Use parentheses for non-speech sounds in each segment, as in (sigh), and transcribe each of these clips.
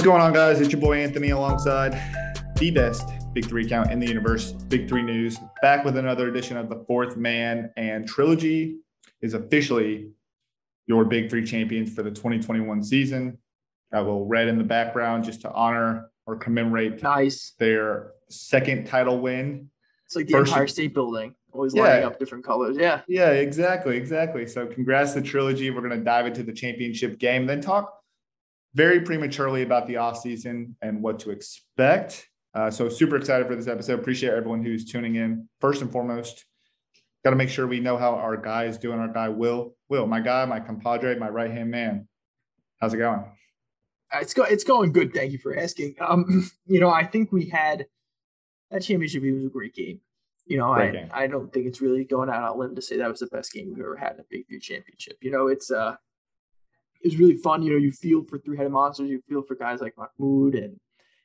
What's going on, guys? It's your boy Anthony alongside the best Big Three count in the universe, Big Three News, back with another edition of the Fourth Man and Trilogy is officially your Big Three champions for the 2021 season. Got a little red in the background just to honor or commemorate Nice. their second title win. It's like the First- Empire State Building, always Yeah. lighting up different colors. Yeah. Yeah, exactly, exactly. So congrats to Trilogy. We're going to dive into the championship game, then talk very prematurely about the offseason and what to expect. Uh, so super excited for this episode. Appreciate everyone who's tuning in. First and foremost, got to make sure we know how our guy is doing. Our guy Will, Will, my guy, my compadre, my right hand man. How's it going? Uh, It's go it's going good. Thank you for asking. Um, (clears throat) you know, I think we had that championship was a great game. You know, Great I game. I don't think it's really going out on a limb to say that was the best game we've ever had in a Big Three championship. You know, it's uh it was really fun. You know, you feel for three headed monsters, you feel for guys like Mahmoud and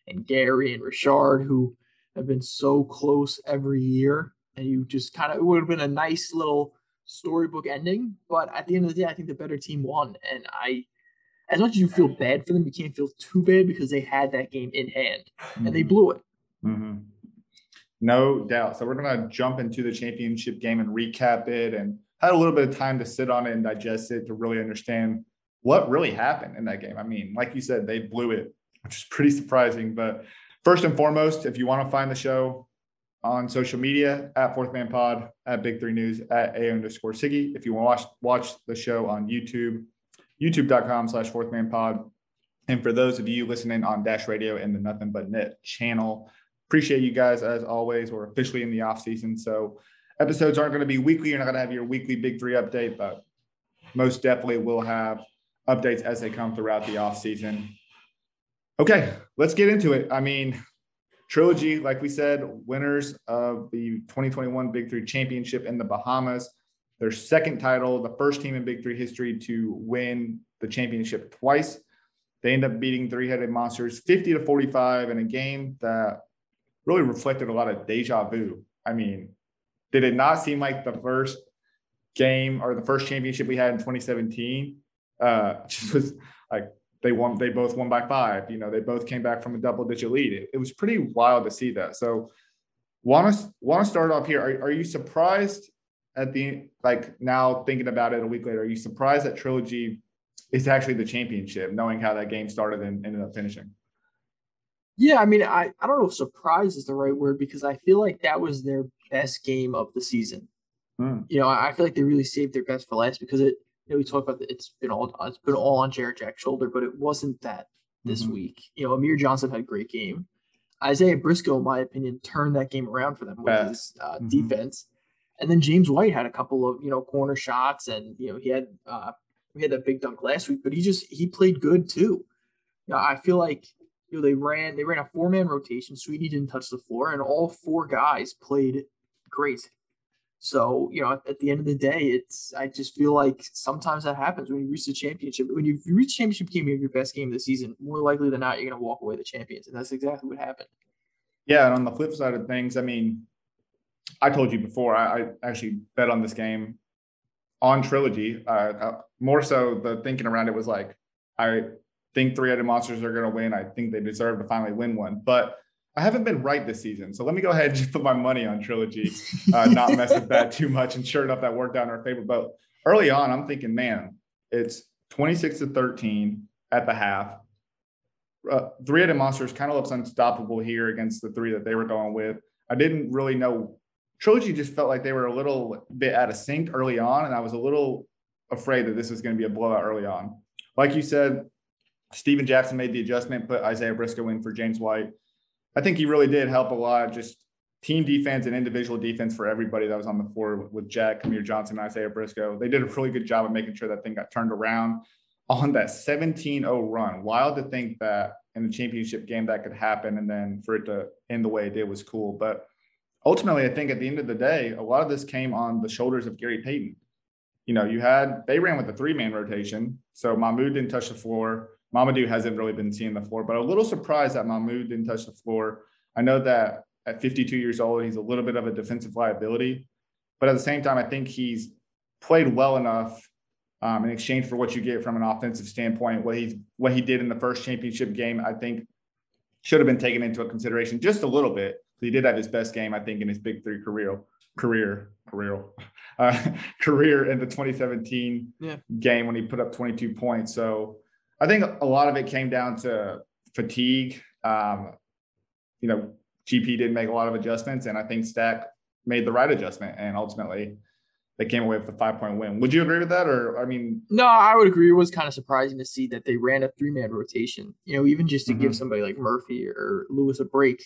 and Gary and Rashard who have been so close every year. And you just kind of it would have been a nice little storybook ending. But at the end of the day, I think the better team won. And I as much as you feel bad for them, you can't feel too bad because they had that game in hand and they Mhm. blew it. Mhm. No doubt. So we're gonna jump into the championship game and recap it, and had a little bit of time to sit on it and digest it to really understand what really happened in that game. I mean, like you said, they blew it, which is pretty surprising. But first and foremost, if you want to find the show on social media at Fourth Man Pod, at Big Three News, at A underscore Siggy. If you want to watch watch the show on YouTube, youtube.com slash Fourth Man Pod. And for those of you listening on Dash Radio and the Nothing But Net channel, appreciate you guys as always. We're officially in the off season, so episodes aren't going to be weekly. You're not going to have your weekly big three update, but most definitely we'll have updates as they come throughout the off season. Okay, let's get into it. I mean, trilogy, like we said, winners of the 2021 Big Three Championship in the Bahamas. Their second title, the first team in Big Three history to win the championship twice. They end up beating three headed monsters 50 to 45 in a game that really reflected a lot of deja vu. I mean, did it not seem like the first game or the first championship we had in 2017 uh, (laughs) just was like they won, they both won by five. You know, they both came back from a double digit lead. It, it was pretty wild to see that. So, want to want to start off here. Are, are you surprised at the like now thinking about it a week later? Are you surprised that Trilogy is actually the championship, knowing how that game started and ended up finishing? Yeah, I mean, I, I don't know if surprise is the right word because I feel like that was their best game of the season. Hmm. You know, I I feel like they really saved their best for last because it. You know, we talk about it's been all it's been all on Jarrett Jack's shoulder, but it wasn't that this Mhm. week. You know, Amir Johnson had a great game. Isaiah Briscoe, in my opinion, turned that game around for them with his uh, Mhm. defense. And then James White had a couple of you know corner shots, and you know he had uh, we had that big dunk last week, but he just he played good too. You know, I feel like you know they ran they ran a four man rotation. Sweeney didn't touch the floor, and all four guys played great. So you know, at, at the end of the day, it's I just feel like sometimes that happens when you reach the championship. When you, reach championship game, have your best game of the season. More likely than not, you're going to walk away the champions, and that's exactly what happened. Yeah, and on the flip side of things, I mean, I told you before, I, I actually bet on this game on trilogy. Uh, uh, more so, the thinking around it was like, I think three-headed monsters are going to win. I think they deserve to finally win one, but I haven't been right this season. So let me go ahead and just put my money on trilogy, uh, not mess with that too much. And sure enough, that worked out in our favor. But early on, I'm thinking, man, it's 26 to 13 at the half. Uh, three-headed monsters kind of looks unstoppable here against the three that they were going with. I didn't really know. Trilogy just felt like they were a little bit out of sync early on, and I was a little afraid that this was going to be a blowout early on. Like you said, Stephen Jackson made the adjustment, put Isaiah Briscoe in for James White. I think he really did help a lot. Just team defense and individual defense for everybody that was on the floor with Jack, Amir Johnson, Isaiah Briscoe. They did a really good job of making sure that thing got turned around on that 17-0 run. Wild to think that in the championship game that could happen, and then for it to end the way it did was cool. But ultimately, I think at the end of the day, a lot of this came on the shoulders of Gary Payton. You know, you had they ran with a three man rotation, so Mahmoud didn't touch the floor. Mahmoud hasn't really been seeing the floor, but a little surprised that Mahmoud didn't touch the floor. I know that at 52 years old, he's a little bit of a defensive liability, but at the same time, I think he's played well enough um, in exchange for what you get from an offensive standpoint. What he what he did in the first championship game, I think, should have been taken into consideration just a little bit. He did have his best game, I think, in his Big Three career career career (laughs) uh, career in the 2017 yeah. game when he put up 22 points. So I think a lot of it came down to fatigue. Um, you know, GP didn't make a lot of adjustments, and I think Stack made the right adjustment, and ultimately they came away with a five point win. Would you agree with that? Or, I mean, no, I would agree. It was kind of surprising to see that they ran a three man rotation, you know, even just to mm-hmm. give somebody like Murphy or Lewis a break.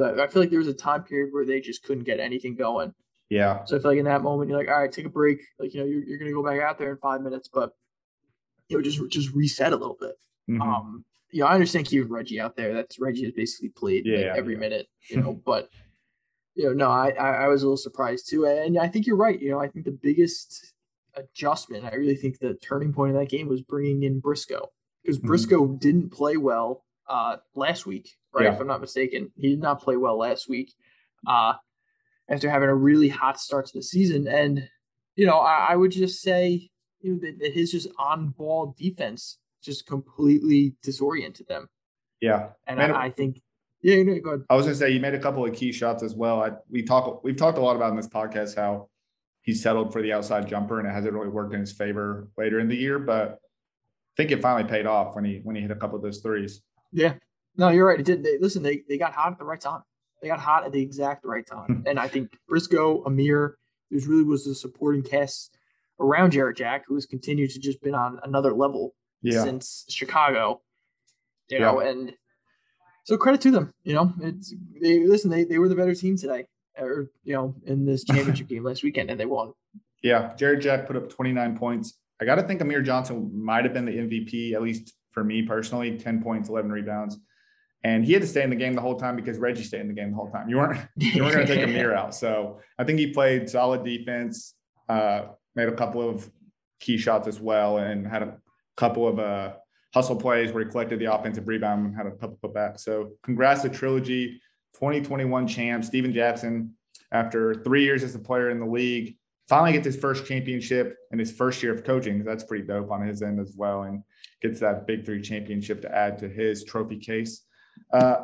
I, I, feel like there was a time period where they just couldn't get anything going. Yeah. So I feel like in that moment, you're like, all right, take a break. Like, you know, you're, you're going to go back out there in five minutes, but, you know, just, just reset a little bit. Mm-hmm. Um, you know, I understand keeping Reggie out there. That's Reggie has basically played yeah, like every yeah. minute, you (laughs) know, but you know, no, I, I was a little surprised too. And I think you're right. You know, I think the biggest adjustment, I really think the turning point of that game was bringing in Briscoe because mm-hmm. Briscoe didn't play well uh, last week, right? Yeah. If I'm not mistaken, he did not play well last week uh, after having a really hot start to the season. And, you know, I, I would just say, you know, that, his just on ball defense just completely disoriented them. Yeah. And I, I, think yeah, you know, go ahead. I was gonna say you made a couple of key shots as well. I, we talk we've talked a lot about in this podcast how he settled for the outside jumper and it hasn't really worked in his favor later in the year, but I think it finally paid off when he when he hit a couple of those threes. Yeah. No, you're right. It did. They, listen, they, they got hot at the right time. They got hot at the exact right time. (laughs) and I think Briscoe, Amir, there's really was the supporting cast around Jarrett Jack, who has continued to just been on another level yeah. since Chicago. You yeah. know, and so credit to them. You know, it's they listen. They they were the better team today, or you know, in this championship (laughs) game last weekend, and they won. Yeah, Jarrett Jack put up 29 points. I got to think Amir Johnson might have been the MVP, at least for me personally. 10 points, 11 rebounds, and he had to stay in the game the whole time because Reggie stayed in the game the whole time. You weren't you weren't going to take (laughs) Amir out, so I think he played solid defense. Uh, made a couple of key shots as well, and had a couple of uh, hustle plays where he collected the offensive rebound and had a couple put back. So congrats to Trilogy, 2021 champ, Stephen Jackson, after three years as a player in the league, finally gets his first championship in his first year of coaching. That's pretty dope on his end as well. And gets that big three championship to add to his trophy case. Uh,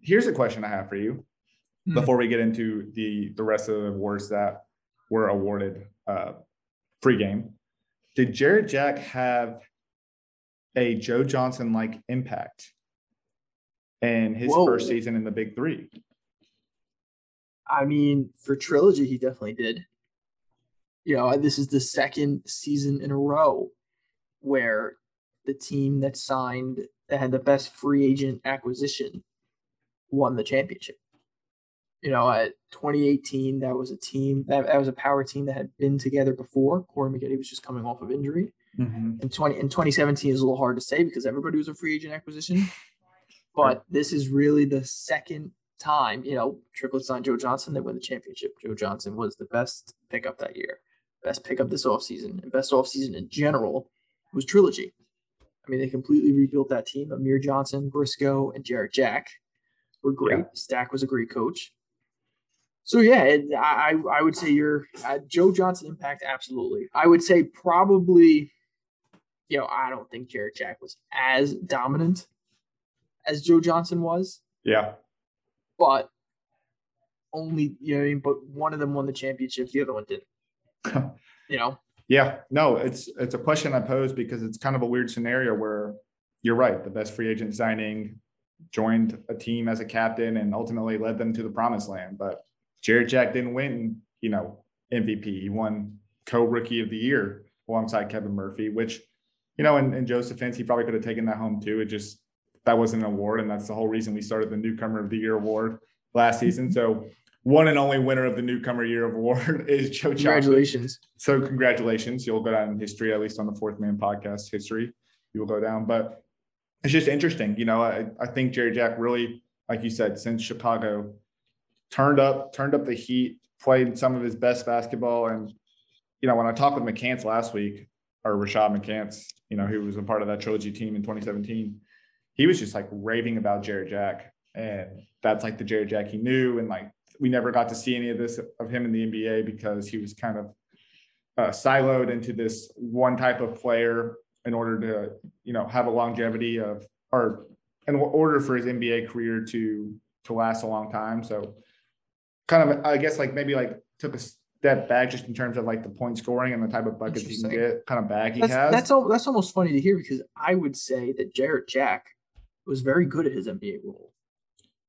here's a question I have for you mm-hmm. before we get into the, the rest of the awards that were awarded uh, pregame. Did Jarrett Jack have a Joe Johnson like impact in his Whoa. first season in the Big Three. I mean, for trilogy, he definitely did. You know, this is the second season in a row where the team that signed that had the best free agent acquisition won the championship. You know, at 2018, that was a team that, that was a power team that had been together before. Corey Maggette was just coming off of injury. Mm-hmm. In 20 in 2017 is a little hard to say because everybody was a free agent acquisition. (laughs) But this is really the second time, you know, triplets on Joe Johnson, they win the championship. Joe Johnson was the best pickup that year, best pickup this offseason, and best offseason in general was Trilogy. I mean, they completely rebuilt that team. Amir Johnson, Briscoe, and Jarrett Jack were great. Yeah. Stack was a great coach. So yeah, I I would say your uh, Joe Johnson impact absolutely. I would say probably you know, I don't think Jarrett Jack was as dominant as Joe Johnson was. Yeah. But only, you know, I mean? but one of them won the championship, the other one didn't. (laughs) you know? Yeah. No, it's it's a question I pose because it's kind of a weird scenario where you're right. The best free agent signing joined a team as a captain and ultimately led them to the promised land. But Jarrett Jack didn't win, you know, MVP. He won co-rookie of the year alongside Kevin Murphy, which you know, in, in Joe's defense, he probably could have taken that home too. It just that wasn't an award, and that's the whole reason we started the Newcomer of the Year award last mm-hmm. season. So one and only winner of the Newcomer Year of award (laughs) is Joe Johnson. Congratulations. So congratulations. You'll go down in history, at least on the Fourth Man podcast history. You will go down. But it's just interesting. You know, I, I think Jerry Jack really, like you said, since Chicago turned up, turned up the heat, played some of his best basketball. And, you know, when I talked with McCants last week, or Rashad McCants, you know, who was a part of that trilogy team in 2017, he was just like raving about Jerry Jack. And that's like the Jerry Jack he knew. And like we never got to see any of this of him in the NBA because he was kind of uh, siloed into this one type of player in order to, you know, have a longevity of or in order for his NBA career to to last a long time. So kind of I guess like maybe like took a step back just in terms of like the point scoring and the type of buckets he can get, kind of bag he that's, has. That's all, that's almost funny to hear because I would say that Jarrett Jack was very good at his NBA role.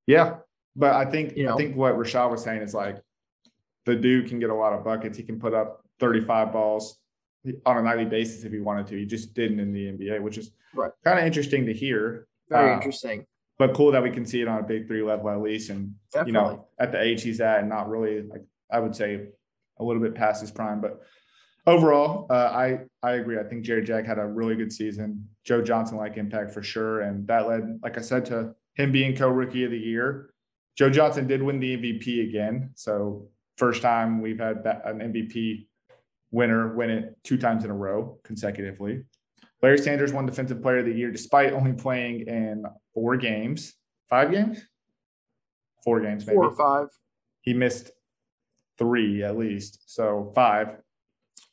Yeah, but I think You know? I think what Rashad was saying is like the dude can get a lot of buckets. He can put up 35 balls on a nightly basis if he wanted to. He just didn't in the NBA, which is Right. kind of interesting to hear. Very Uh, interesting. But cool that we can see it on a big three level at least, and Definitely. you know at the age he's at, and not really like I would say a little bit past his prime, but overall, uh, I I agree. I think Jerry Jack had a really good season. Joe Johnson like impact for sure, and that led, like I said, to him being co rookie of the year. Joe Johnson did win the MVP again, so first time we've had that, an MVP winner win it two times in a row consecutively. Larry Sanders won Defensive Player of the Year despite only playing in four games, five games, four games maybe Four or five. he missed three at least, so five.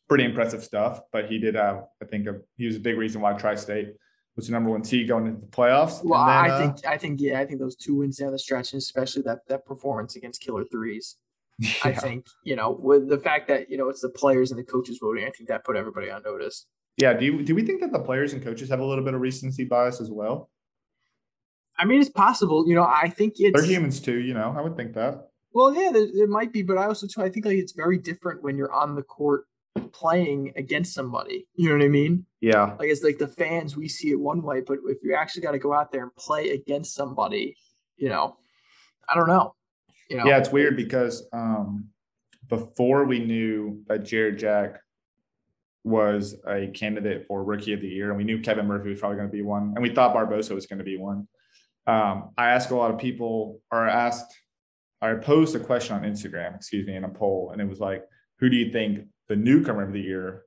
Pretty impressive stuff, but he did have, I think, a, he was a big reason why Tri-State was the number one seed going into the playoffs. Well, And then, I uh, think I think yeah, I think those two wins down the stretch, and especially that that performance against Killer Threes. (laughs) I think you know with the fact that you know it's the players and the coaches voting. I think that put everybody on notice. Yeah. Do you do we think that the players and coaches have a little bit of recency bias as well? I mean, it's possible. You know, I think it's They're humans too, you know. I would think that. Well, yeah, there, there might be, but I also too I think like it's very different when you're on the court playing against somebody. You know what I mean? Yeah, Like it's like the fans we see it one way, but if you actually got to go out there and play against somebody, you know, I don't know. You know, yeah. It's weird because um, before we knew that Jarrett Jack was a candidate for Rookie of the Year, and we knew Kevin Murphy was probably going to be one, and we thought Barbosa was going to be one. Um, I asked a lot of people, or asked, I posed a question on Instagram, excuse me, in a poll, and it was like, "Who do you think the newcomer of the year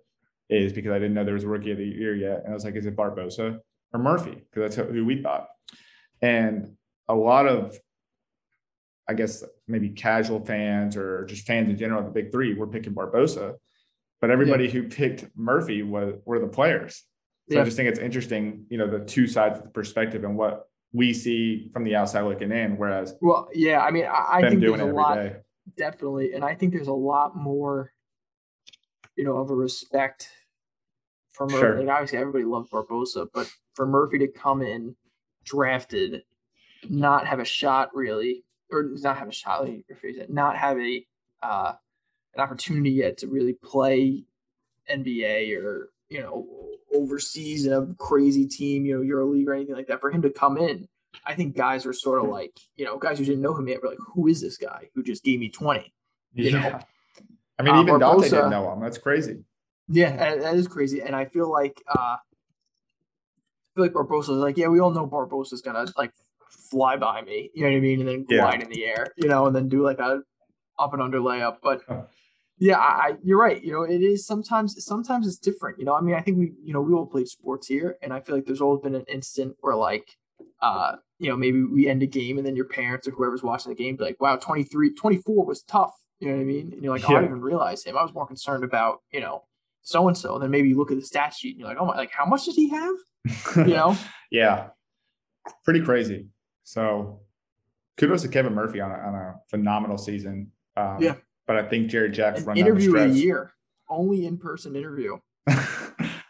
is?" Because I didn't know there was a Rookie of the Year yet, and I was like, "Is it Barbosa or Murphy?" Because that's who we thought, and a lot of I guess maybe casual fans or just fans in general the big three were picking Barbosa, but everybody who picked Murphy was were the players. So Yeah. I just think it's interesting, you know, the two sides of the perspective and what we see from the outside looking in, whereas Well, yeah, I mean, I, I think doing there's a lot, day. definitely, and I think there's a lot more, you know, of a respect for Murphy. Sure. Like obviously, everybody loves Barbosa, but for Murphy to come in drafted, not have a shot really, or not have a shot. Let me rephrase it. Not have a uh, an opportunity yet to really play NBA or you know overseas in a crazy team, you know, EuroLeague or anything like that. For him to come in, I think guys are sort of like, you know, guys who didn't know him yet were like, who is this guy who just gave me 20? you know. Yeah. I mean, Uh, even Dante Barbosa- didn't know him. That's crazy. Yeah, that, is crazy. And I feel like uh I feel like Barbosa's like, yeah, we all know Barbosa's gonna like fly by me, you know what I mean, and then Yeah. glide in the air, you know, and then do like a up and under layup. But. Yeah, I, you're right. You know, it is sometimes sometimes it's different. You know, I mean, I think we you know we all played sports here, and I feel like there's always been an instant where like uh you know maybe we end a game and then your parents or whoever's watching the game be like, wow, 23, 24 was tough. You know what I mean? And you're like, oh, I didn't even realize him. I was more concerned about you know so and so. And then maybe you look at the stat sheet and you're like, oh my, like how much did he have? (laughs) You know? yeah, pretty crazy. So kudos to Kevin Murphy on a, on a phenomenal season. Um, Yeah. But I think Jarrett Jack's run interview a year, only in person interview. (laughs)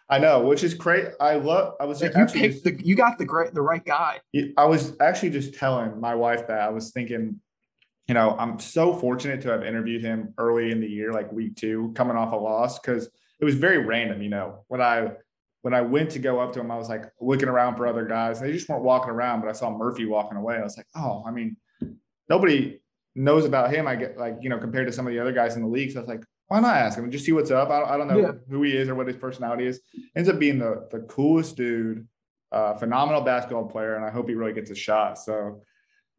I know, which is great. I love. I was Like you picked just, the, you got the great, the right guy. I was actually just telling my wife that I was thinking, you know, I'm so fortunate to have interviewed him early in the year, like week two, coming off a loss, because it was very random. You know, when I when I went to go up to him, I was like looking around for other guys. They just weren't walking around, but I saw Murphy walking away. I was like, oh, I mean, nobody knows about him. I get like, you know, compared to some of the other guys in the league. So I was like, why not ask him and just see what's up? I don't, I don't know Yeah. who he is or what his personality is. Ends up being the the coolest dude uh, phenomenal basketball player, and I hope he really gets a shot. So,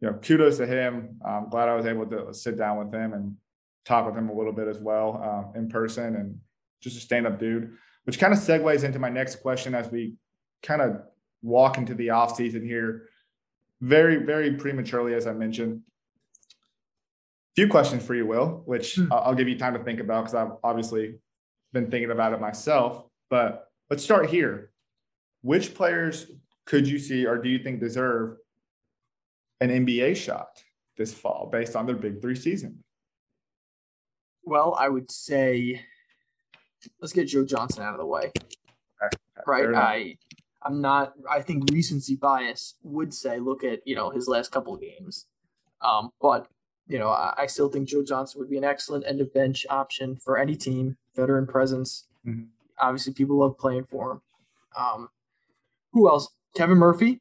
you know, kudos to him. I'm glad I was able to sit down with him and talk with him a little bit as well um, in person and just a stand up dude, which kind of segues into my next question as we kind of walk into the off season here very, very prematurely, as I mentioned. A few questions for you, Will, which hmm. I'll give you time to think about because I've obviously been thinking about it myself. But let's start here. Which players could you see or do you think deserve an NBA shot this fall based on their big three season? Well, I would say let's get Joe Johnson out of the way. Okay. Right. I I'm not I think recency bias would say look at, you know, his last couple of games. Um, but you know, I, I, still think Joe Johnson would be an excellent end of bench option for any team, veteran presence. Mm-hmm. Obviously people love playing for him. Um, who else? Kevin Murphy.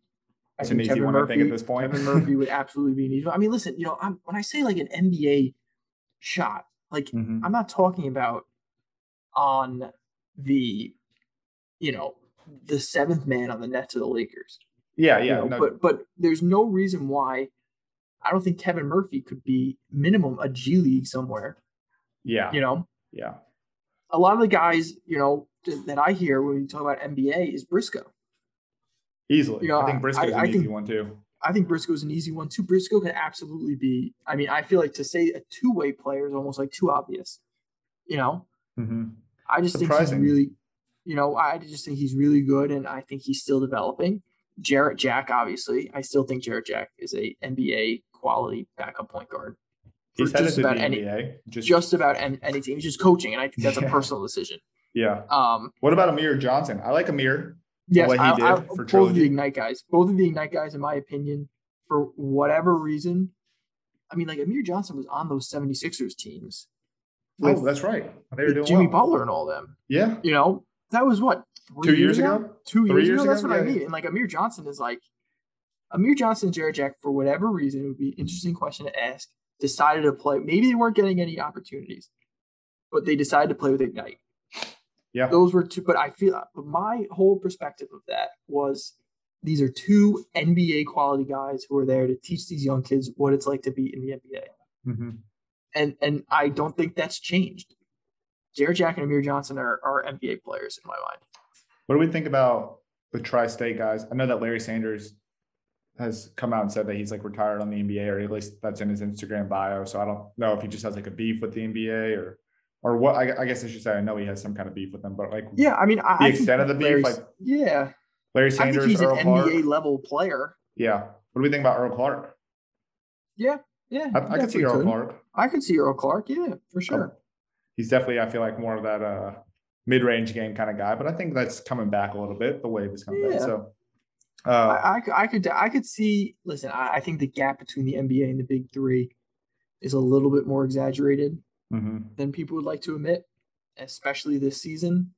It's an easy Kevin one, Murphy, I think, at this point. Kevin Murphy would absolutely be an easy one. I mean, listen, you know, I'm, when I say like an NBA shot, like mm-hmm. I'm not talking about on the, you know, the seventh man on the net to the Lakers. Yeah, yeah. You know, no. But but there's no reason why I don't think Kevin Murphy could be minimum a G League somewhere. Yeah. You know? Yeah. A lot of the guys, you know, that I hear when you talk about NBA is Briscoe. Easily. You know, I think Briscoe's I, an I easy think, one too. I think Briscoe's an easy one too. Briscoe can absolutely be. I mean, I feel like to say a two way player is almost like too obvious. You know, mm-hmm. I just Surprising. think he's really, you know, I just think he's really good, and I think he's still developing. Jarrett Jack, obviously, I still think Jarrett Jack is a NBA quality backup point guard. He's just about any, NBA, just, just about any team. He's just coaching, and I think that's a (laughs) personal decision. Yeah. Um. What about Amir Johnson? I like Amir. Yes, what he I, did I, for both Trilogy. of the Ignite guys. Both of the Ignite guys, in my opinion, for whatever reason, I mean, like Amir Johnson was on those 76ers teams. oh, that's right. They were doing Jimmy well. Butler and all them. Yeah. You know, that was what two years, years ago? ago? Two years, years, ago. That's what yeah. I mean. And like Amir Johnson is like Amir Johnson and Jarrett Jack, for whatever reason, it would be an interesting question to ask. Decided to play. Maybe they weren't getting any opportunities, but they decided to play with Ignite. Yeah. Those were two, but I feel, but my whole perspective of that was these are two NBA quality guys who are there to teach these young kids what it's like to be in the NBA. Mm-hmm. And and I don't think that's changed. Jarrett Jack and Amir Johnson are, are NBA players in my mind. What do we think about the tri-state guys? I know that Larry Sanders has come out and said that he's like retired on the NBA, or at least that's in his Instagram bio. So I don't know if he just has like a beef with the NBA or or what I, I, guess I should say I know he has some kind of beef with them, but like yeah, I mean I, the extent of the beef, like yeah, Larry Sanders, I think he's Earl an Clark. NBA level player. Yeah, what do we think about Earl Clark? Yeah, yeah, I, I could see Earl could. Clark. I could see Earl Clark. Yeah, for sure. Oh, he's definitely I feel like more of that uh mid-range game kind of guy, but I think that's coming back a little bit. The wave is coming yeah. back, so. Uh, I, I, I could I could see. Listen, I, I think the gap between the NBA and the Big Three is a little bit more exaggerated mm-hmm. than people would like to admit especially this season.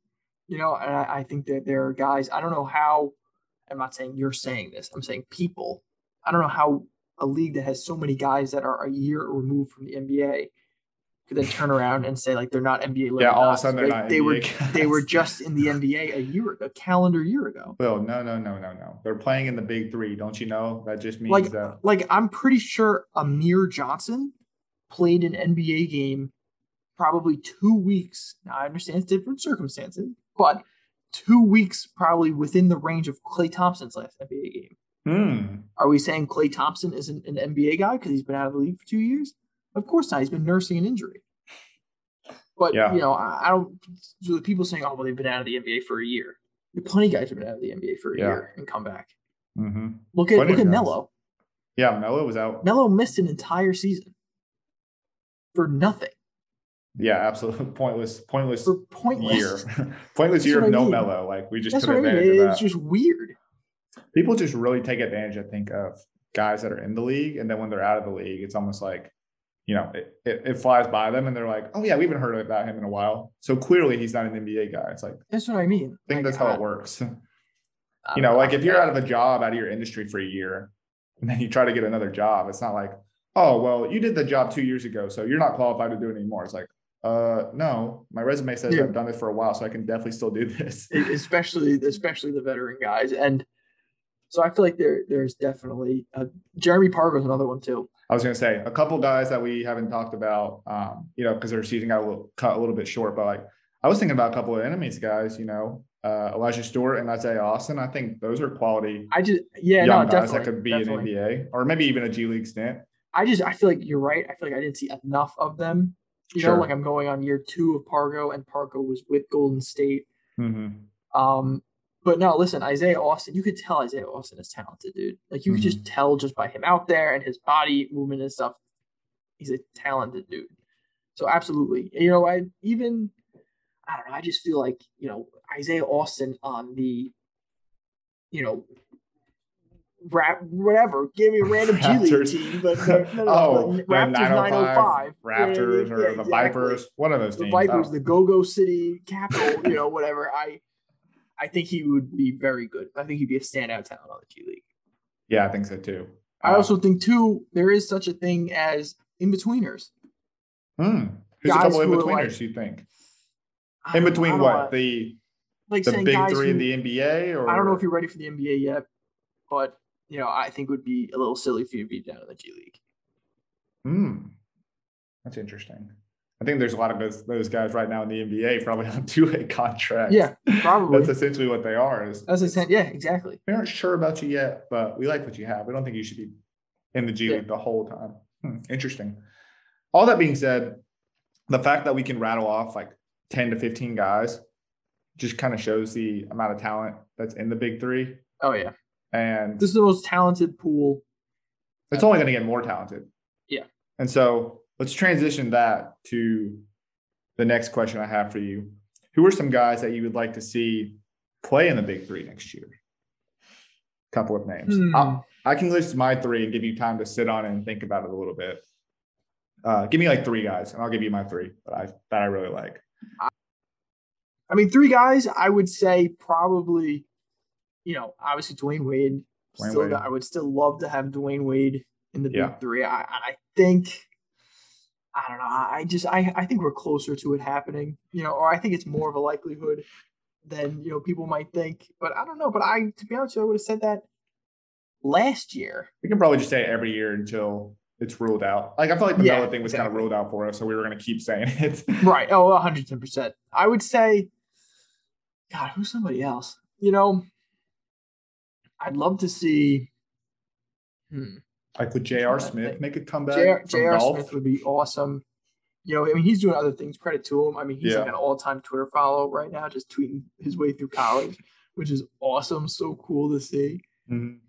You know, and I, I think that there are guys, I don't know how, I'm not saying you're saying this, I'm saying people. I don't know how a league that has so many guys that are a year removed from the NBA could then turn around and say like they're not NBA Yeah, all of a sudden they're not. They NBA were guys. they (laughs) were just in the NBA a year a calendar year ago. Well, no, no, no, no, no. They're playing in the Big Three. Don't you know? That just means like that. like I'm pretty sure Amir Johnson played an NBA game probably two weeks. Now, I understand it's different circumstances, but two weeks probably within the range of Klay Thompson's last NBA game. Hmm. Are we saying Klay Thompson isn't an NBA guy because he's been out of the league for two years? Of course not. He's been nursing an injury. But yeah. you know, I, I don't. So the people saying, "Oh, well, they've been out of the NBA for a year." Plenty of guys who've been out of the NBA for a yeah. year and come back. Mm-hmm. Look at plenty look at Melo. Yeah, Melo was out. Melo missed an entire season for nothing. Yeah, absolutely (laughs) pointless, pointless, For pointless year, (laughs) pointless year of no mean. Melo. Like we just That's took advantage I mean. of that. It's just weird. People just really take advantage, I think, of guys that are in the league, and then when they're out of the league, it's almost like, you know, it, it, it flies by them, and they're like, "Oh yeah, we haven't heard about him in a while." So clearly, he's not an NBA guy. It's like that's what I mean. I think like, that's how it works. you know, like if you're out of a job, out of your industry for a year, and then you try to get another job, it's not like, oh well, you did the job two years ago, so you're not qualified to do it anymore. It's like, uh no my resume says yeah. i've done this for a while so i can definitely still do this especially especially the veteran guys and So I feel like there there's definitely uh, Jeremy Pargo's another one too. I was going to say a couple guys that we haven't talked about, um, you know, because their season got a little cut a little bit short. But like, I was thinking about a couple of enemies guys, you know, uh, Elijah Stewart and Isaiah Austin. I think those are quality. I just yeah, young no, guys that could be definitely. in NBA or maybe even a G League stint. I just I feel like you're right. I feel like I didn't see enough of them. You Sure. know, like I'm going on year two of Pargo, and Pargo was with Golden State. Mm-hmm. Um, but no, listen, Isaiah Austin, you could tell Isaiah Austin is talented, dude. Like you could just mm-hmm. tell just by him out there and his body movement and stuff. He's a talented dude. So absolutely, you know, I even I don't know. I just feel like you know Isaiah Austin on the, you know, rap whatever. Give me a random G League team, but no, no, no, (laughs) oh, the Raptors 905, Raptors Yeah, or yeah, the exactly. Vipers, one of those the teams. Vipers, don't- the Go Go City Capital, you know, whatever. I I think he would be very good. I think he'd be a standout talent on the G League. yeah, I think so too. I Uh, also think too there is such a thing as in betweeners. hmm, who's a couple in who betweeners? like- you think in between what wanna- the like the big guys three in the NBA? Or I don't know if you're ready for the NBA yet, but you know I think it would be a little silly for you to be down in the G League. Hmm. That's interesting. I think there's a lot of those, those guys right now in the NBA probably (laughs) on two-way contracts. Yeah, probably. That's essentially what they are. Is That's yeah, exactly. we aren't sure about you yet, but we like what you have. We don't think you should be in the G Yeah. League the whole time. Hmm, interesting. All that being said, the fact that we can rattle off like 10 to 15 guys just kind of shows the amount of talent that's in the big three. Oh yeah, And this is the most talented pool. it's only going to get more talented. Yeah. And so let's transition that to the next question I have for you. Who are some guys that you would like to see play in the big three next year? A couple of names. Hmm. I'll- can list my three and give you time to sit on it and think about it a little bit. Uh, give me like three guys, and I'll give you my three that I that I really like. I mean, three guys. I would say probably, you know, obviously Dwyane Wade. Dwyane still, Wade. I would still love to have Dwyane Wade in the big three. I, I think, I don't know. I just, I, I think we're closer to it happening. You know, or I think it's more of a likelihood than you know people might think. But I don't know. But I, to be honest, you, I would have said that last year. We can probably just say it every year until it's ruled out. Like I feel like the Yeah, thing was kind of ruled out for us, so we were going to keep saying (laughs) it. Right. Oh, 110%. I would say, God, who's somebody else? You know, I'd love to see. Hmm. Like trying J.R. Smith make a comeback? J.R. Smith would be awesome. You know, I mean, he's doing other things. Credit to him. I mean, he's like an all-time Twitter follow right now, just tweeting his way through college, which is awesome. So cool to see. Mhm.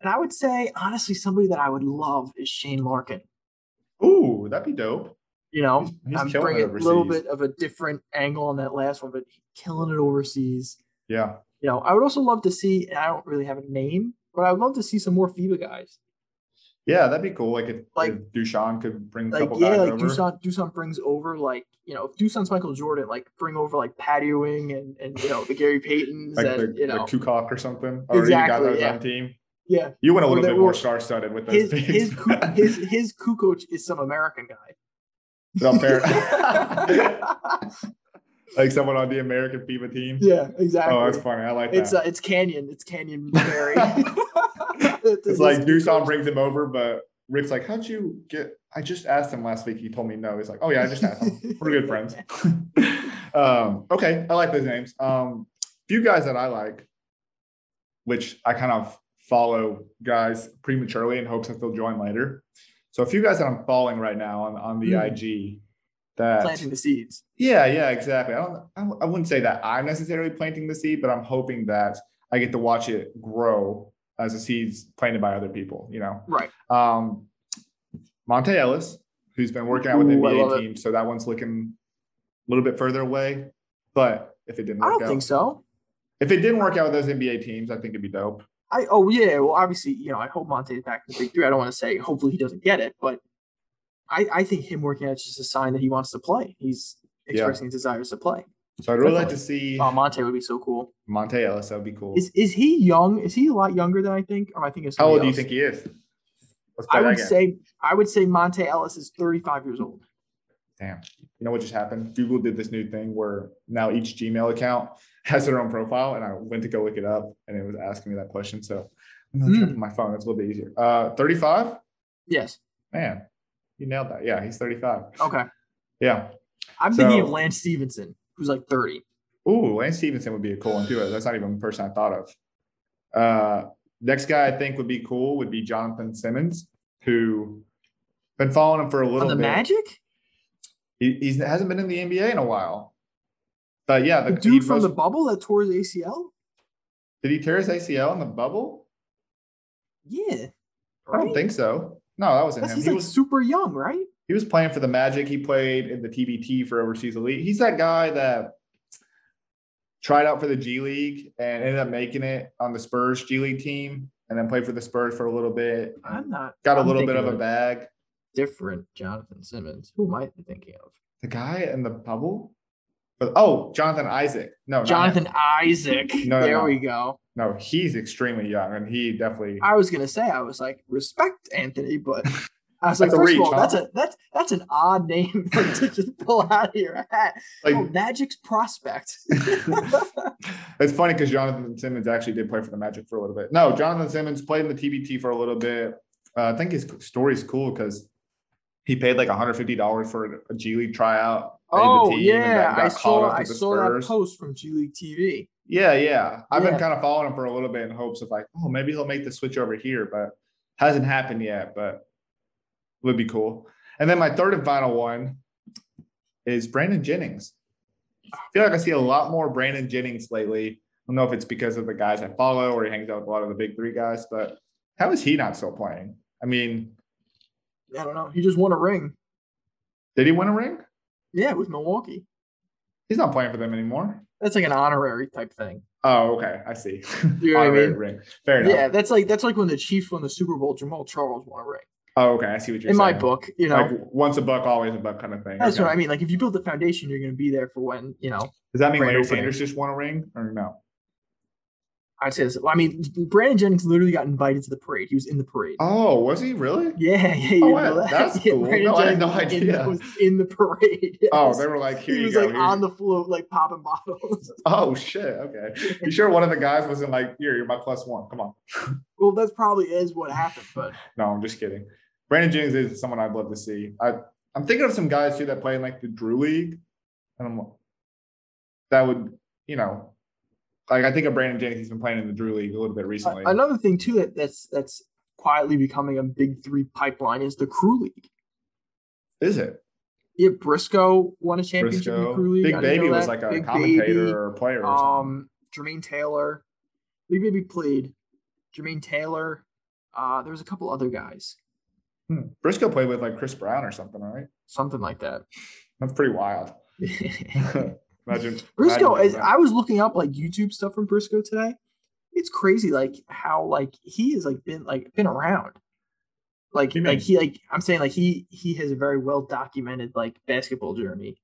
And I would say, honestly, somebody that I would love is Shane Larkin. Ooh, that'd be dope. You know, He's- he's I'm bringing a little bit of a different angle on that last one, but killing it overseas. Yeah. You know, I would also love to see, and I don't really have a name, but I would love to see some more FIBA guys. Yeah, that'd be cool. Like if, Like- if Dusan could bring a Like, couple yeah, guys like over. Dusan, Dusan brings over, like, you know, if Dusan's Michael Jordan, like, bring over, like, Pat Ewing and, and you know, the Gary Paytons like and, the, you know, Kukoc or something. Or Exactly, got those yeah. on team. yeah. You went a little they bit more star studded with those His, things. his, Ku- (laughs) his, his Kukoc is some American guy. No, fair. (laughs) like someone on the American FIBA team. yeah, exactly. Oh, that's funny. I like that. It's uh, it's Canyon. It's Canyon Barry. (laughs) it's like Dusan brings him over, but Rick's like, "How'd you get?" I just asked him last week. He told me no. He's like, "Oh yeah, I just asked him. We're good friends." (laughs) um, okay, I like those names. Um, few guys that I like, which I kind of follow guys prematurely in hopes that they'll join later. So a few guys that I'm following right now on on the Mm. IG that planting the seeds. yeah, yeah, exactly. I don't, I I wouldn't say that I'm necessarily planting the seed, but I'm hoping that I get to watch it grow as the seeds planted by other people. You know, Right. um, Monta Ellis, who's been working out with love NBA it. teams, so that one's looking a little bit further away. But if it didn't I don't out, think so. if it didn't work out with those NBA teams, I think it'd be dope. I oh yeah, well obviously you know I hope Monta's back in the big three. I don't want to say hopefully he doesn't get it, but I I think him working out is just a sign that he wants to play. He's Yeah. expressing desires to play. So I'd really like to see Oh, Monta would be so cool. Monta Ellis. That would be cool. Is is he young? Is he a lot younger than I think? Or I think of How old do you think he is? I would game. say I would say Monta Ellis is 35 years old. Damn. You know what just happened? Google did this new thing where now each Gmail account (laughs) has their own profile, and I went to go look it up, and it was asking me that question. So I'm gonna check Hmm. my phone. It's a little bit easier. Uh, 35. Yes. Man, you nailed that. Yeah, he's 35. Okay. Yeah. I'm thinking of Lance Stephenson, who's like 30. Ooh, Lance Stephenson would be a cool one too. That's not even the person I thought of. Uh, next guy I think would be cool would be Jonathan Simmons, who been following him for a On little the bit. Magic? He he's, hasn't been in the NBA in a while. But yeah, The the, dude from most- the bubble that tore his ACL? did he tear his ACL in the bubble? Yeah. I don't think so. No, that wasn't That's, him. he's He like was super young, right? He was playing for the Magic. He played in the TBT for Overseas Elite. He's that guy that tried out for the G League and ended up making it on the Spurs G League team, and then played for the Spurs for a little bit. I'm not. Got a I'm little bit of a bag. different Jonathan Simmons. Who am I thinking of? The guy in the bubble. But, oh, Jonathan Isaac. No. Jonathan Isaac. No, no, there no. we go. No, he's extremely young, and he definitely. I was gonna say I was like respect Anthony, but (laughs) I was like That's first of all huh? that's a that's that's an odd name (laughs) to just pull out of your hat. Like, oh, Magic's prospect. (laughs) (laughs) It's funny because Jonathan Simmons actually did play for the Magic for a little bit. No, Jonathan Simmons played in the TBT for a little bit. Uh, I think his story's cool because he paid like $150 for a G League tryout. oh yeah, I saw I saw that post from G League TV. Yeah, yeah. I've been kind of following him for a little bit in hopes of like, oh, maybe he'll make the switch over here, but hasn't happened yet. But would be cool. And then my third and final one is Brandon Jennings. I feel like I see a lot more Brandon Jennings lately. I don't know if it's because of the guys I follow or he hangs out with a lot of the big three guys, but how is he not still playing? I mean, I don't know. He just won a ring. did he win a ring? Yeah, with Milwaukee. He's not playing for them anymore. That's like an honorary type thing. Oh, okay. I see. You know I (laughs) Honorary mean? ring. Fair enough. Yeah, that's like that's like when the Chiefs won the Super Bowl. Jamaal Charles won a ring. Oh, okay. I see what you're In saying. In my book, you know, like once a buck, always a buck kind of thing. that's Okay. what I mean. Like if you build the foundation, you're going to be there for when you know. Does that mean Larry opening. Sanders just won a ring or no? I'd say this. Well, I mean, Brandon Jennings literally got invited to the parade. He was in the parade. Oh, was he really? Yeah, yeah, Oh, wow, that? that's (laughs) Yeah, cool. Brandon No, I had no was in- idea. was in the parade. (laughs) Oh, they were like, here he you was go. like here on the float, like popping bottles. (laughs) Oh shit. Okay. You sure one of the guys wasn't like, here, you're my plus one. Come on. well, that's probably is what happened, but No, I'm just kidding. Brandon Jennings is someone I'd love to see. I I'm thinking of some guys too that play in like the Drew League, and I'm that would you know, like I think of Brandon Jennings. He's been playing in the Drew League a little bit recently. another thing too that that's that's quietly becoming a big three pipeline is the Drew League. Is it? Yeah, Briscoe won a championship in the Drew League. Big Baby was like a Big commentator Baby, or a player. Or something. um, Jermaine Taylor, Big Baby played. Jermaine Taylor. Uh, there was a couple other guys, Hmm. Briscoe played with like Chris Brown or something, right? something like that. That's pretty wild. (laughs) imagine Briscoe, imagine is. I was looking up like YouTube stuff from Briscoe today. It's crazy, like how like he has like been like been around. Like like he like I'm saying like he he has a very well documented like basketball journey.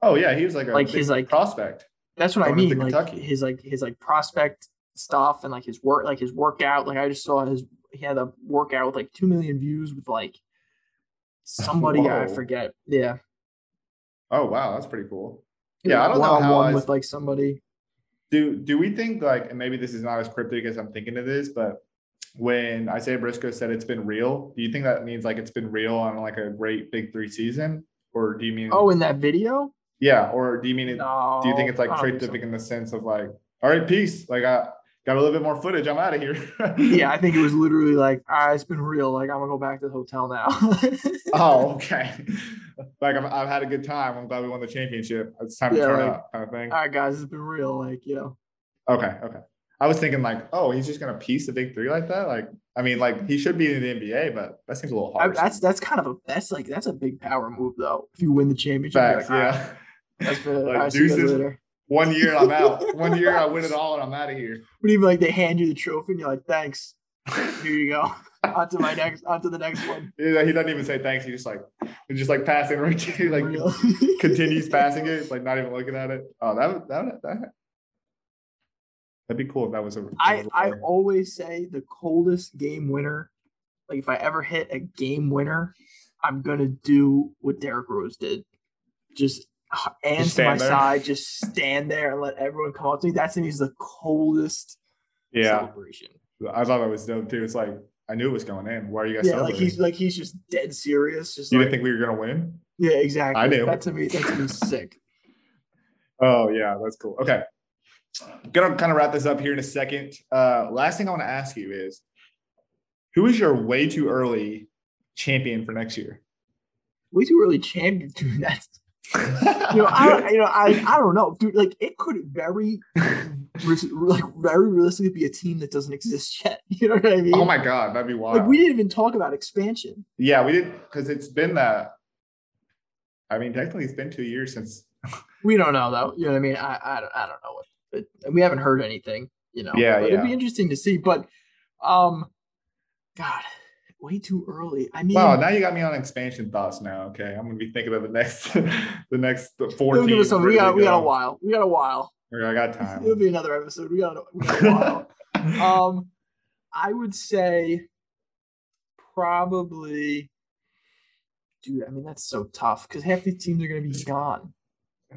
Oh yeah, he was like a Like his, like- prospect. That's what I mean. Like Kentucky. his like his like prospect stuff and like his work like his workout. Like I just saw his he had a workout with like two million views with like somebody I forget. Yeah. Oh wow, that's pretty cool. Yeah, I don't know how I- with like somebody. Do do we think like, and maybe this is not as cryptic as I'm thinking it is, but when Isaiah Briscoe said it's been real, do you think that means like it's been real on like a great big three season, or do you mean Oh, in that video? yeah, or do you mean it? No. do you think it's like I don't think cryptic so. in the sense of like, all right, peace, like I got a little bit more footage, I'm out of here. (laughs) yeah, I think it was literally like, ah, it's been real. Like, I'm gonna go back to the hotel now. (laughs) Oh, okay. like I've, I've had a good time. I'm glad we won the championship. It's time to turn like- up, kind of thing. All right, guys, it's been real. Like, you know, Okay, okay. I was thinking like, oh, he's just gonna piece the big three like that. Like, I mean, like he should be in the NBA, but that seems a little I, that's that's kind of a that's like that's a big power move though. If you win the championship, facts. like, "All right, Yeah. that's good. (laughs) Like, All right, see you guys deuces. One year I'm out. (laughs) One year I win it all and I'm out of here. But even like they hand you the trophy and you're like, thanks. Here you go. (laughs) on to my next, on to the next one. Yeah, he doesn't even say thanks. He just like, he's just like passing right like (laughs) continues passing it, like not even looking at it. Oh, that would that would- that that'd be cool if that was a. I I always say the coldest game winner. Like if I ever hit a game winner, I'm gonna do what Derrick Rose did. Just and to my there. side, just stand there and let everyone come up to me. That to me is the coldest yeah. celebration. I thought that was dope too. It's like I knew it was going in. Why are you guys Yeah, like he's like he's just dead serious. Just you like, didn't think we were gonna win? yeah, exactly. I knew. That to me, that to me sick. (laughs) Oh yeah, that's cool. Okay. I'm Gonna kind of wrap this up here in a second. Uh last thing I want to ask you is who is your way too early champion for next year? Way too early champion, (laughs) dude. That's (laughs) you know, I don't, you know, I, I don't know, dude. Like, it could very, like, very realistically be a team that doesn't exist yet. (laughs) You know what I mean? oh my god, that'd be wild. Like, we didn't even talk about expansion. yeah, we didn't because it's been that. I mean, technically, it's been two years since. (laughs) We don't know though. You know what I mean? I, I, don't- I don't know what. It, we haven't heard anything. You know. Yeah, but It'd be interesting to see, but, um, God, way too early. I mean, Wow, now you got me on expansion thoughts. Now, okay, I'm gonna be thinking of the next, (laughs) the next four it'll give us teams. some- we got, we got a while. We got a while. I got time. It'll be another episode. We got, a- we got a while. (laughs) um, I would say probably, dude. I mean, that's so tough because half these teams are going to be gone.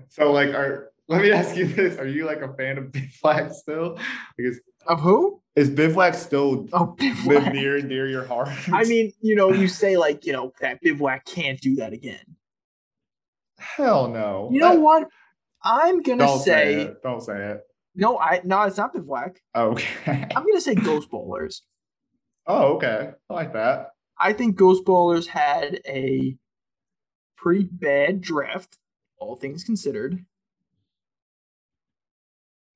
So, like, are let me ask you this: Are you like a fan of Bivouac still? Because Of who? Is Bivouac still Oh, live Bivouac. near and dear your heart? I mean, you know, you say like, you know, that Bivouac can't do that again. hell no. You know That- what? I'm gonna Don't say, say it. Don't say it. no. I no, it's not Bivouac. Okay. I'm gonna say Ghost Ballers. oh, okay. I like that. I think Ghost Ballers had a pretty bad draft, all things considered.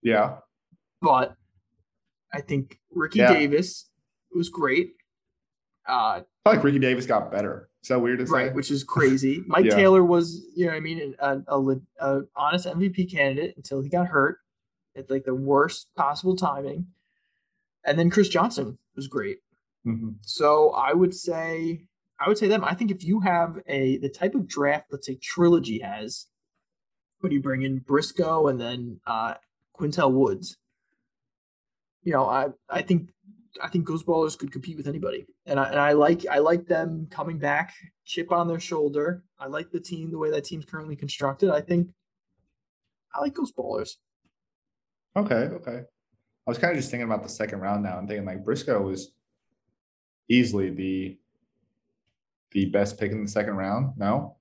Yeah. but I think Ricky Yeah. Davis was great. Uh, I feel like Ricky Davis got better. Is that weird to say? right, which is (laughs) crazy. Mike Yeah. Taylor was, you know, what I mean, a, a, a honest MVP candidate until he got hurt at like the worst possible timing. And then Chris Johnson was great. Mhm. So I would say, I would say them. I think if you have a the type of draft, let's say Trilogy has, when you bring in Briscoe and then uh, Qyntel Woods, you know, I I think I think Ghost Ballers could compete with anybody, and I and I like I like them coming back, chip on their shoulder. I like the team the way that team's currently constructed. I think I like Ghost Ballers. Okay. Okay. I was kind of just thinking about the second round now and thinking like Briscoe was easily the the best pick in the second round. No,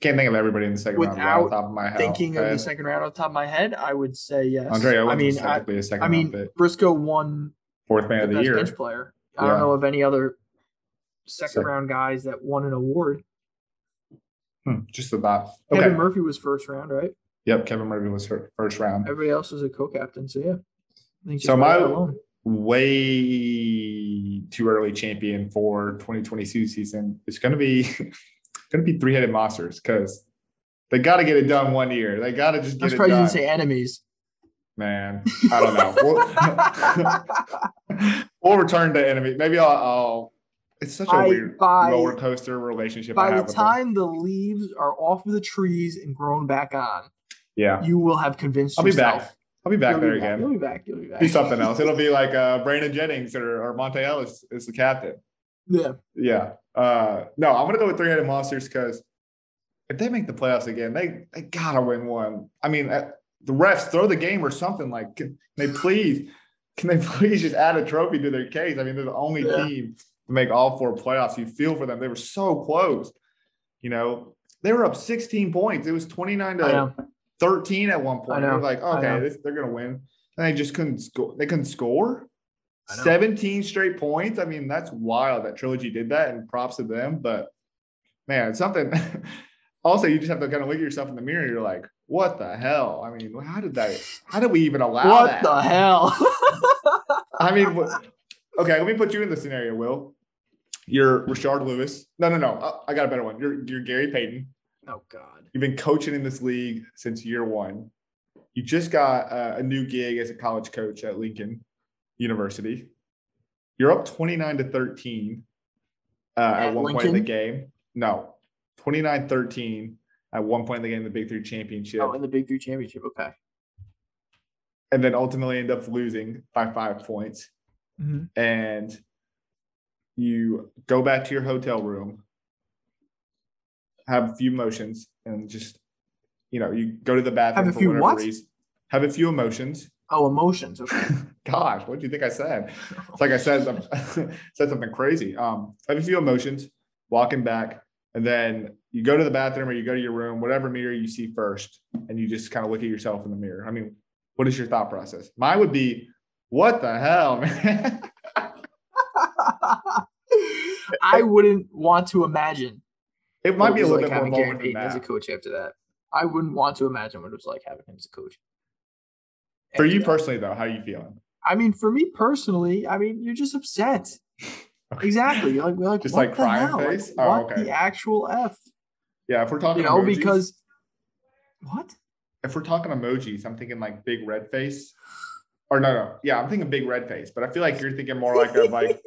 can't think of everybody in the second round right off the Without top of my head. Thinking of the second round off the top of my head, I would say yes. Andre Owens I mean, was I, technically a second I round mean, pick, Briscoe won fourth man of the year. bench player. I Yeah. don't know of any other second Sec- round guys that won an award. Hmm, just about. Okay. Kevin Murphy was first round, right? Yep. Kevin Murphy was first round. Everybody else was a co-captain. So yeah. I think So my- way too early champion for 2022 season is going to be (laughs) to be three headed monsters because they got to get it done one year. They got to just get it done. say enemies. Man, I don't know. We'll, (laughs) we'll return to enemy. Maybe I'll. I'll it's such a weird by- roller coaster relationship. I By the time the leaves are off of the trees and grown back on, yeah, you will have convinced I'll be back. I'll be back You'll there be back. again. You'll be back. You'll be back. Do something else. It'll be like uh, Brandon Jennings or, or Monta Ellis is the captain. Yeah. Yeah. Uh, no, I'm gonna go with three headed monsters because if they make the playoffs again, they they gotta win one. I mean, uh, the refs throw the game or something. Like, can they please? Can they (laughs) please just add a trophy to their case? I mean, they're the only Yeah. team to make all four playoffs. You feel for them. They were so close. You know, they were up 16 points. It was 29 to 13 at one point. I They were like, okay, this, they're gonna win. And they just couldn't score. They couldn't score. I know. 17 straight points. I mean, that's wild that Trilogy did that, and props to them. But man, it's something. (laughs) also, you just have to kind of look at yourself in the mirror. And you're like, what the hell? I mean, how did that? How did we even allow What that? the hell? (laughs) I mean, okay, let me put you in the scenario, Will. You're Rashard Lewis. No, no, no. Uh, I got a better one. You're you're Gary Payton. oh God. You've been coaching in this league since year one. You just got uh, a new gig as a college coach at Lincoln University. You're up 29 to 13 uh, at, At one point in the game. No, 29 13 at one point in the game, the Big Three championship. Oh, in the Big Three championship. Okay. and then ultimately end up losing by five points. Mhm. And you go back to your hotel room, have a few emotions, and just, you know, you go to the bathroom Have a for few whatever what? reason. Have a few emotions. Oh, emotions. Okay. (laughs) Gosh, what do you think I said? It's like I said (laughs) said something crazy. Um, I have a few emotions walking back, and then you go to the bathroom or you go to your room, whatever mirror you see first, and you just kind of look at yourself in the mirror. I mean, what is your thought process? Mine would be, what the hell, man? (laughs) I wouldn't want to imagine. It might be a little like bit more having Gary than Payton as a coach after that. I wouldn't want to imagine what it was like having him as a coach. For you uh, personally, though, how are you feeling? I mean, for me personally, I mean, you're just upset. (laughs) Okay. Exactly. You're like, we're like, Just like crying hell? Like, face? Oh, what okay. the actual f? Yeah, if we're talking, You know, emojis, because what? if we're talking emojis, I'm thinking like big red face. Or no, no, yeah, I'm thinking big red face, but I feel like you're thinking more like of like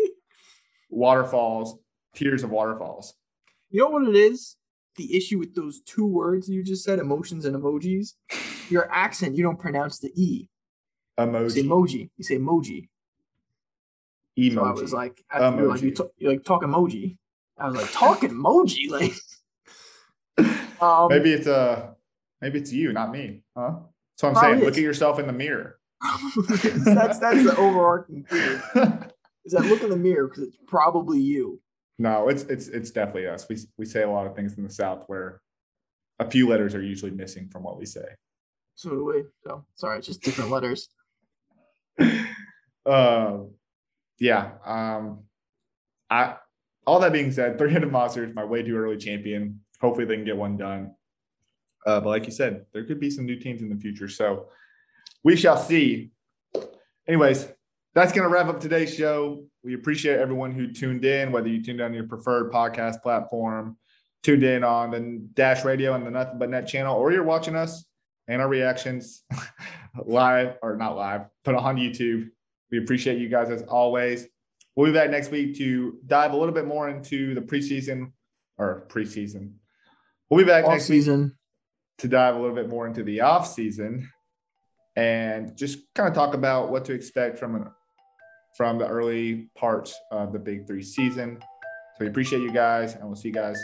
(laughs) waterfalls, tears of waterfalls. You know what it is? The issue with those two words you just said, emotions and emojis. Your accent, you don't pronounce the e. You Emoji, emoji. You say emoji. emoji. So I was like, I, you're like, you Emoji. talk, you're like talk emoji. I was like, talk emoji, (laughs) like. Um, maybe it's uh maybe it's you, not me, huh? So I'm saying, look at yourself in the mirror. (laughs) that's that's the overarching (laughs) theme. Is that look in the mirror because it's probably you. no, it's it's it's definitely us. We we say a lot of things in the South where a few letters are usually missing from what we say. So do we. So sorry, it's just different letters. Uh, (laughs) yeah. Um, I all that being said, (laughs) three-headed monsters, my way too early champion. Hopefully, they can get one done. Uh, but like you said, there could be some new teams in the future, so we shall see. Anyways, that's going to wrap up today's show. We appreciate everyone who tuned in, whether you tuned on your preferred podcast platform, tuned in on the Dash Radio and the Nothing But Net channel, or you're watching us and our reactions (laughs) live or not live, but on YouTube. We appreciate you guys as always. We'll be back next week to dive a little bit more into the preseason or preseason. We'll be back All next season. to dive a little bit more into the off season and just kind of talk about what to expect from an, from the early parts of the Big Three season. So we appreciate you guys, and we'll see you guys.